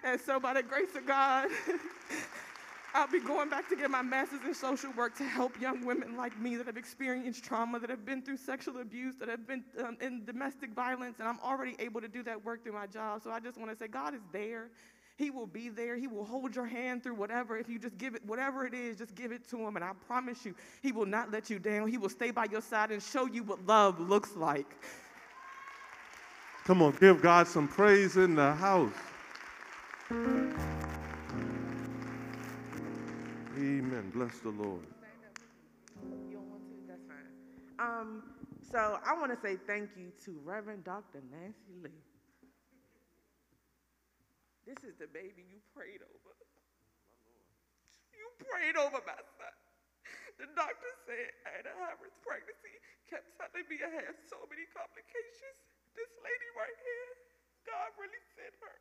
S18: And so, by the grace of God, I'll be going back to get my master's in social work to help young women like me that have experienced trauma, that have been through sexual abuse, that have been um, in domestic violence, and I'm already able to do that work through my job. So I just want to say, God is there. He will be there. He will hold your hand through whatever. If you just give it, whatever it is, just give it to him. And I promise you, he will not let you down. He will stay by your side and show you what love looks like.
S1: Come on, give God some praise in the house. Amen. Bless the Lord.
S8: You don't want to? That's fine. Um, so I want to say thank you to Reverend Dr. Nancy Lee. This is the baby you prayed over. You prayed over my son. The doctor said I had a high-risk pregnancy, kept telling me I had so many complications. This lady right here, God really sent her.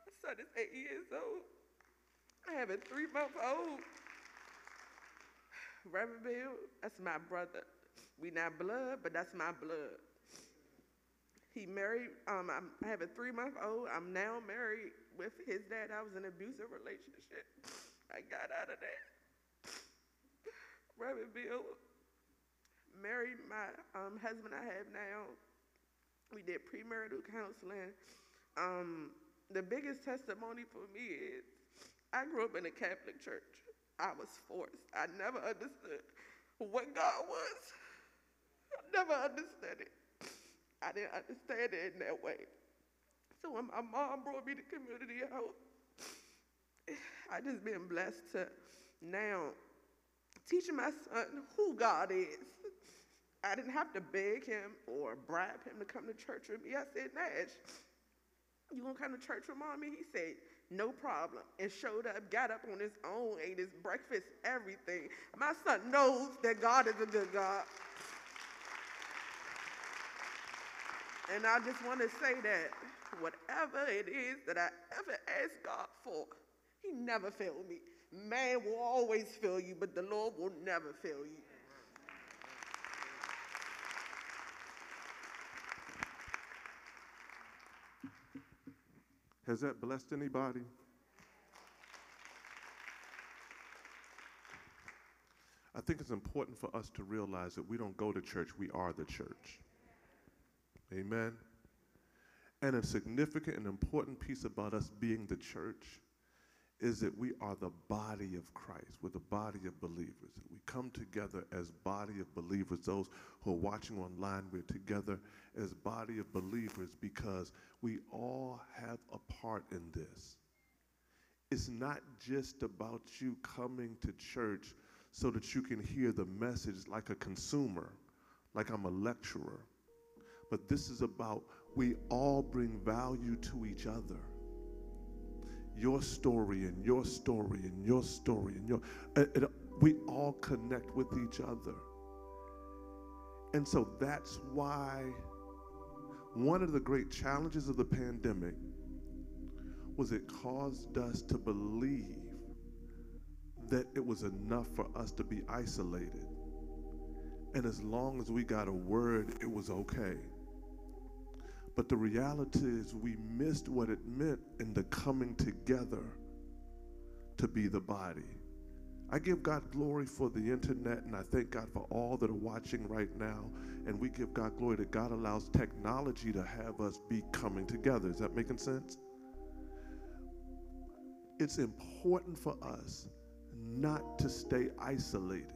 S8: My son is eight years old. I have a three-month-old. Reverend Bill, that's my brother. We not blood, but that's my blood. He married, um, I have a three month old. I'm now married with his dad. I was in an abusive relationship. I got out of that. Reverend Bill married my um, husband I have now. We did premarital counseling. Um, the biggest testimony for me is I grew up in a Catholic church. I was forced. I never understood what God was. I never understood it. I didn't understand it in that way. So when my mom brought me to community I just been blessed to now teaching my son who God is. I didn't have to beg him or bribe him to come to church with me. I said, Nash, you gonna come to church with mommy? He said, no problem. And showed up, got up on his own, ate his breakfast, everything. My son knows that God is a good God. And I just want to say that whatever it is that I ever ask God for, He never failed me. Man will always fail you, but the Lord will never fail you.
S1: Has that blessed anybody? I think it's important for us to realize that we don't go to church, we are the church. Amen. And a significant and important piece about us being the church is that we are the body of Christ. We're the body of believers. We come together as body of believers. Those who are watching online, we're together as body of believers because we all have a part in this. It's not just about you coming to church so that you can hear the message like a consumer, like I'm a lecturer. But this is about we all bring value to each other. Your story and your story and your story and your, it, we all connect with each other. And so that's why one of the great challenges of the pandemic was it caused us to believe that it was enough for us to be isolated. And as long as we got a word, it was okay. But the reality is, we missed what it meant in the coming together to be the body. I give God glory for the internet, and I thank God for all that are watching right now. And we give God glory that God allows technology to have us be coming together. Is that making sense? It's important for us not to stay isolated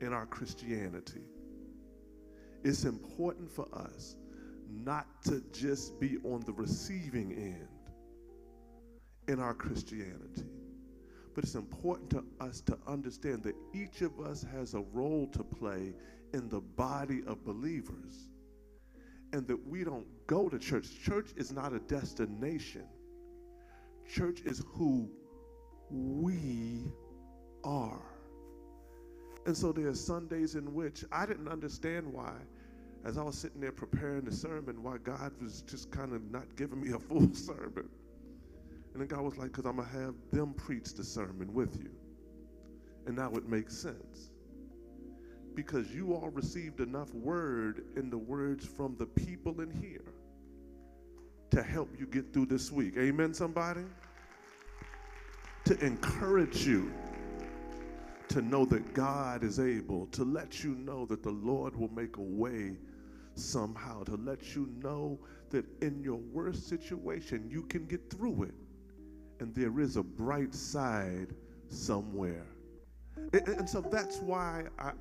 S1: in our Christianity. It's important for us not to just be on the receiving end in our Christianity. But it's important to us to understand that each of us has a role to play in the body of believers. And that we don't go to church. Church is not a destination, church is who we are. And so there are Sundays in which I didn't understand why, as I was sitting there preparing the sermon, why God was just kind of not giving me a full sermon. And then God was like, because I'm going to have them preach the sermon with you. And now it makes sense. Because you all received enough word in the words from the people in here to help you get through this week. Amen, somebody? To encourage you to know that God is able, to let you know that the Lord will make a way somehow, to let you know that in your worst situation, you can get through it and there is a bright side somewhere. And, and so that's why I,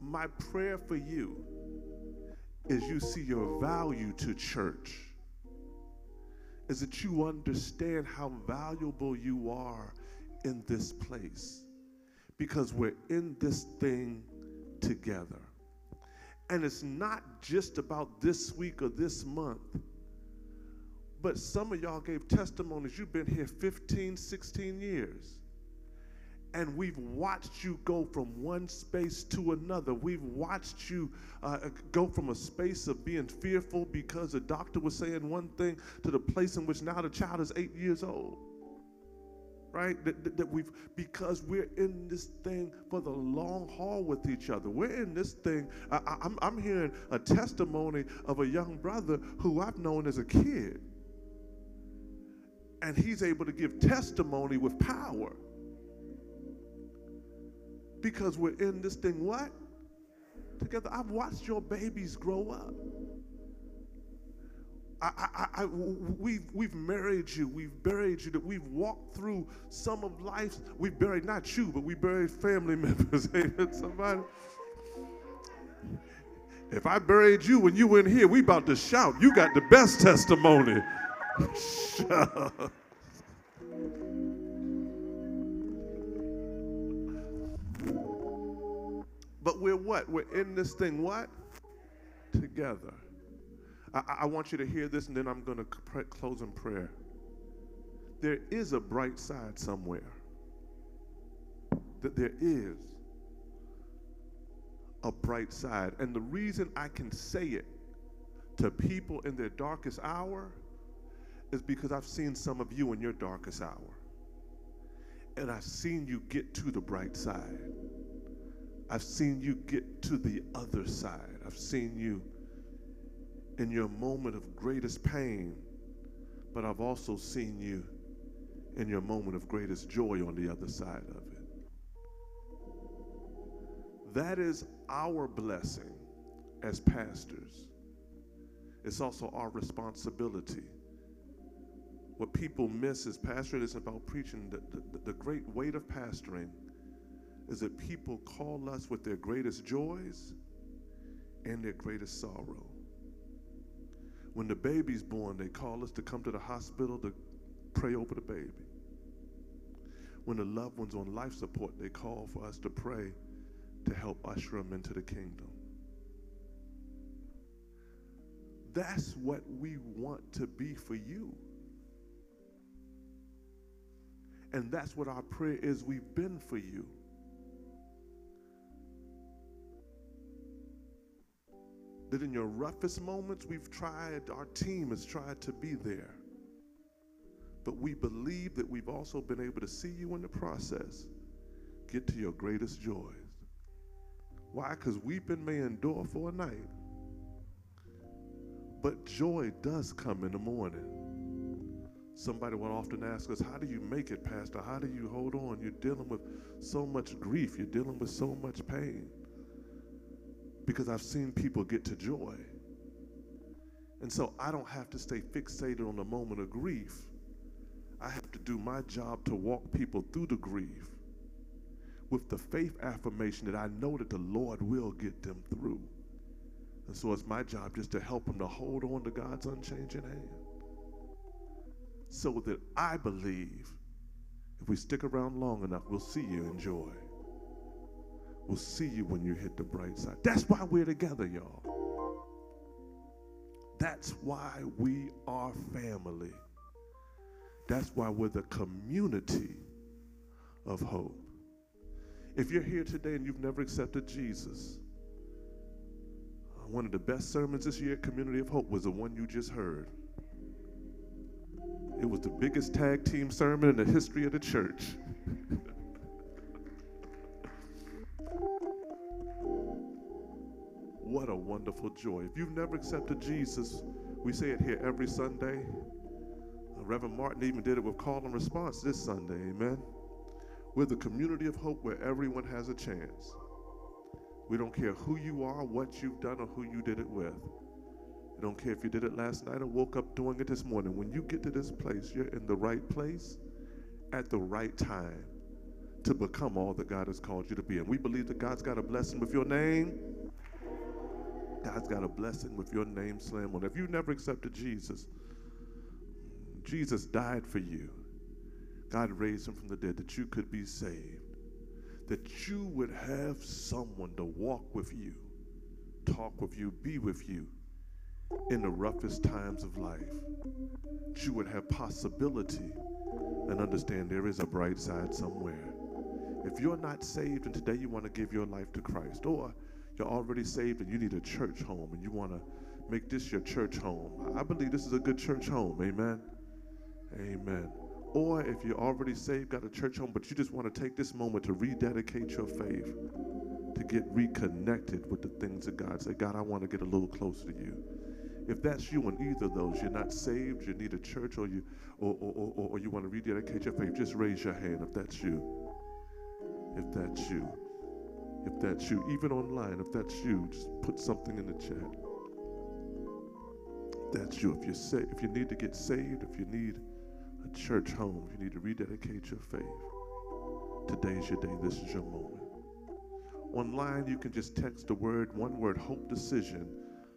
S1: my prayer for you is you see your value to church, is that you understand how valuable you are in this place because we're in this thing together. And it's not just about this week or this month but some of y'all gave testimonies. You've been here 15, 16 years. And we've watched you go from one space to another. We've watched you uh, go from a space of being fearful because the doctor was saying one thing to the place in which now the child is eight years old. Right? That, that, that we've, because we're in this thing for the long haul with each other. We're in this thing. I, I'm, I'm hearing a testimony of a young brother who I've known as a kid and he's able to give testimony with power. Because we're in this thing, what? Together. I've watched your babies grow up. I, I, I, we've, we've married you, we've buried you, we've walked through some of life's, we've buried not you, but we buried family members. Amen, somebody. If I buried you when you went here, we about to shout. You got the best testimony. but we're what? We're in this thing what? Together. I, I want you to hear this and then I'm going to close in prayer. There is a bright side somewhere. That there is a bright side. And the reason I can say it to people in their darkest hour is because I've seen some of you in your darkest hour. And I've seen you get to the bright side. I've seen you get to the other side. I've seen you in your moment of greatest pain, but I've also seen you in your moment of greatest joy on the other side of it. That is our blessing as pastors. It's also our responsibility what people miss is pastoring is about preaching. The, the, the great weight of pastoring is that people call us with their greatest joys and their greatest sorrow. When the baby's born, they call us to come to the hospital to pray over the baby. When the loved one's on life support, they call for us to pray to help usher them into the kingdom. That's what we want to be for you. And that's what our prayer is we've been for you. That in your roughest moments, we've tried, our team has tried to be there. But we believe that we've also been able to see you in the process get to your greatest joys. Why? Because weeping may endure for a night, but joy does come in the morning. Somebody will often ask us, How do you make it, Pastor? How do you hold on? You're dealing with so much grief, you're dealing with so much pain. Because I've seen people get to joy. And so I don't have to stay fixated on the moment of grief. I have to do my job to walk people through the grief with the faith affirmation that I know that the Lord will get them through. And so it's my job just to help them to hold on to God's unchanging hand. so that I believe if we stick around long enough, we'll see you in joy. We'll see you when you hit the bright side. That's why we're together, y'all. That's why we are family. That's why we're the community of hope. If you're here today and you've never accepted Jesus, one of the best sermons this year at Community of Hope was the one you just heard. It was the biggest tag team sermon in the history of the church. What a wonderful joy. If you've never accepted Jesus, we say it here every Sunday. Uh, Reverend Martin even did it with call and response this Sunday. Amen. We're the community of hope where everyone has a chance. We don't care who you are, what you've done, or who you did it with. We don't care if you did it last night or woke up doing it this morning. When you get to this place, you're in the right place at the right time to become all that God has called you to be. And we believe that God's got a blessing with your name. God's got a blessing with your name slam on. If you never accepted Jesus, Jesus died for you. God raised him from the dead that you could be saved, that you would have someone to walk with you, talk with you, be with you in the roughest times of life. That you would have possibility and understand there is a bright side somewhere. If you're not saved and today you want to give your life to Christ, or you're already saved and you need a church home and you want to make this your church home, I believe this is a good church home. Amen. Amen. Or if you're already saved, got a church home, but you just want to take this moment to rededicate your faith, to get reconnected with the things of God. Say, God, I want to get a little closer to you. If that's you on either of those, you're not saved, you need a church, or you or, or, or, or you want to rededicate your faith, just raise your hand if that's you. If that's you. If that's you. Even online, if that's you, just put something in the chat. That's you. If you're sa- if you need to get saved, if you need a church home, if you need to rededicate your faith, today's your day. This is your moment. Online, you can just text the word, one word, hope decision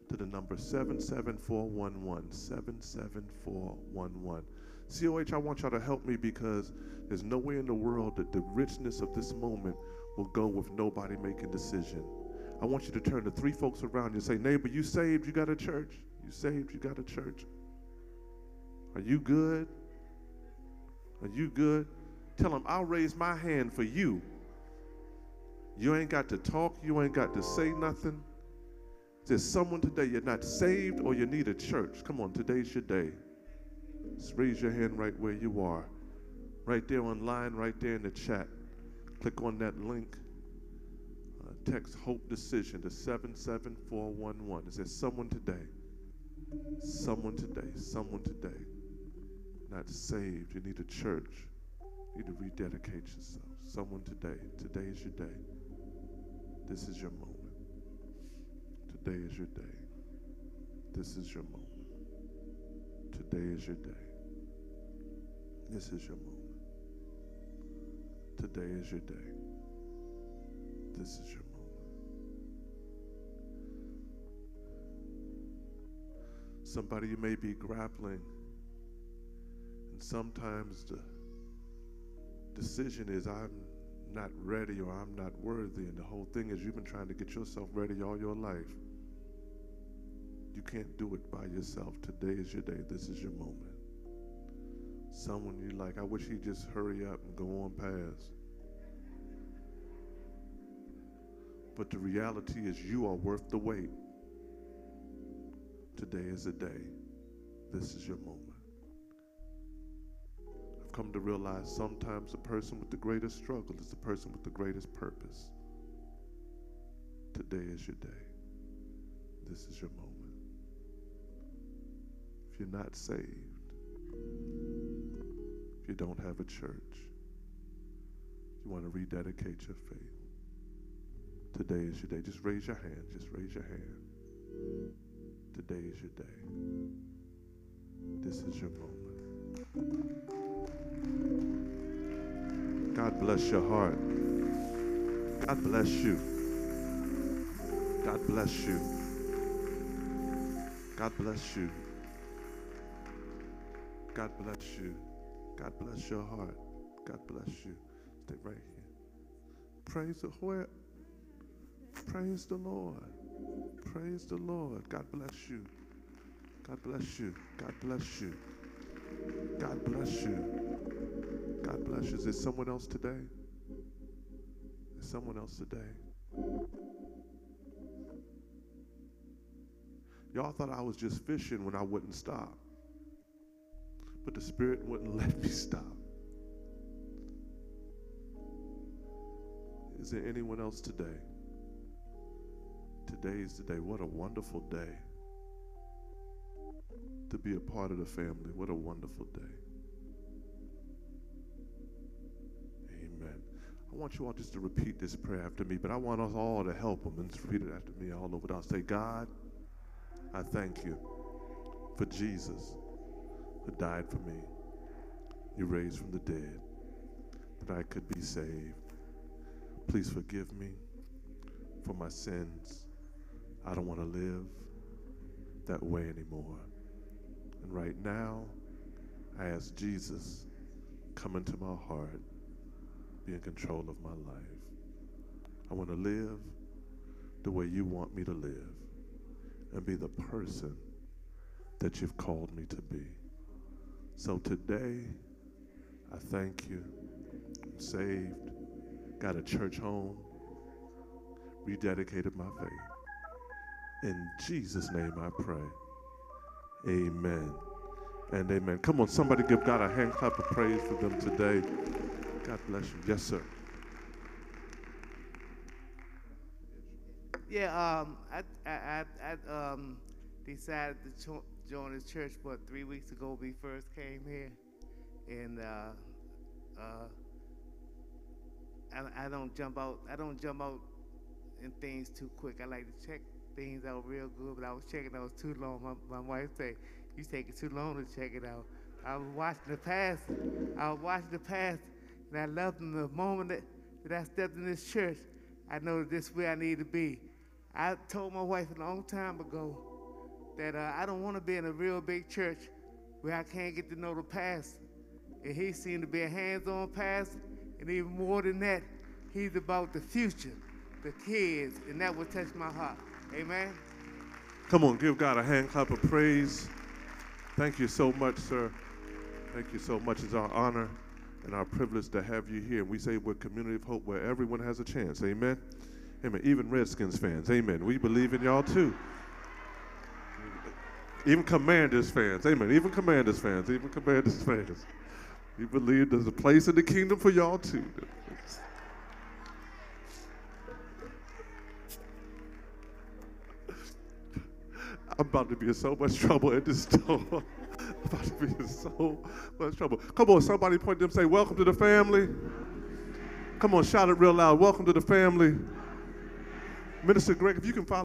S1: to the number 77411. 77411. COH, I want y'all to help me because there's no way in the world that the richness of this moment will go with nobody making decision. I want you to turn to three folks around you and say, neighbor, you saved, you got a church. You saved, you got a church. Are you good? Are you good? Tell them, I'll raise my hand for you. You ain't got to talk, you ain't got to say nothing. There's someone today, you're not saved or you need a church. Come on, today's your day. Just raise your hand right where you are. Right there online, right there in the chat. Click on that link. Uh, text Hope Decision to 77411. Is there someone today? Someone today, someone today. Not saved. You need a church. You need to rededicate yourself. Someone today. Today is your day. This is your moment. Today is your day. This is your moment. Today is your day. This is your moment. Today is your day. This is your moment. Somebody you may be grappling, and sometimes the decision is I'm not ready or I'm not worthy, and the whole thing is you've been trying to get yourself ready all your life. You can't do it by yourself. Today is your day. This is your moment. Someone you like, I wish he'd just hurry up and go on past. But the reality is, you are worth the wait. Today is the day. This is your moment. I've come to realize sometimes the person with the greatest struggle is the person with the greatest purpose. Today is your day. This is your moment. If you're not saved, if you don't have a church, you want to rededicate your faith. Today is your day. Just raise your hand. Just raise your hand. Today is your day. This is your moment. God bless your heart. God bless you. God bless you. God bless you. God bless you. God bless your heart. God bless you. Stay right here. Praise the where? Praise the Lord. Praise the Lord. God bless you. God bless you. God bless you. God bless you. God bless you. Is there someone else today? Is someone else today? Y'all thought I was just fishing when I wouldn't stop. But the Spirit wouldn't let me stop. Is there anyone else today? Today is the day. What a wonderful day to be a part of the family. What a wonderful day. Amen. I want you all just to repeat this prayer after me, but I want us all to help them and repeat it after me all over. I'll say, God, I thank you for Jesus who died for me. You raised from the dead that I could be saved. Please forgive me for my sins. I don't want to live that way anymore. And right now, I ask Jesus, come into my heart, be in control of my life. I want to live the way you want me to live and be the person that you've called me to be. So today, I thank you. I'm saved, got a church home, rededicated my faith. In Jesus' name I pray. Amen and amen. Come on, somebody give God a hand clap of praise for them today. God bless you. Yes, sir.
S19: Yeah, um, I, I, I, I um, decided to join this church, what, three weeks ago we first came here. And, uh, uh, I, I don't jump out, I don't jump out in things too quick. I like to check things out real good, but I was checking out too long. My, my wife said, you taking too long to check it out. I was watching the past, I was watching the past, and I loved them the moment that, that I stepped in this church. I know that this is where I need to be. I told my wife a long time ago that uh, I don't want to be in a real big church where I can't get to know the past. And he seemed to be a hands-on pastor, and even more than that, he's about the future, the kids, and that would touch my heart. Amen.
S1: Come on, give God a hand clap of praise. Thank you so much, sir. Thank you so much. It's our honor and our privilege to have you here. We say we're Community of Hope where everyone has a chance. Amen. Amen. Even Redskins fans. Amen. We believe in y'all too. Even Commanders fans. Amen. Even Commanders fans. Even Commanders fans. We believe there's a place in the kingdom for y'all too. I'm about to be in so much trouble at this store. I'm about to be in so much trouble. Come on, somebody point them say, Welcome to the family. Come on, shout it real loud. Welcome to the family. Minister Greg, if you can follow.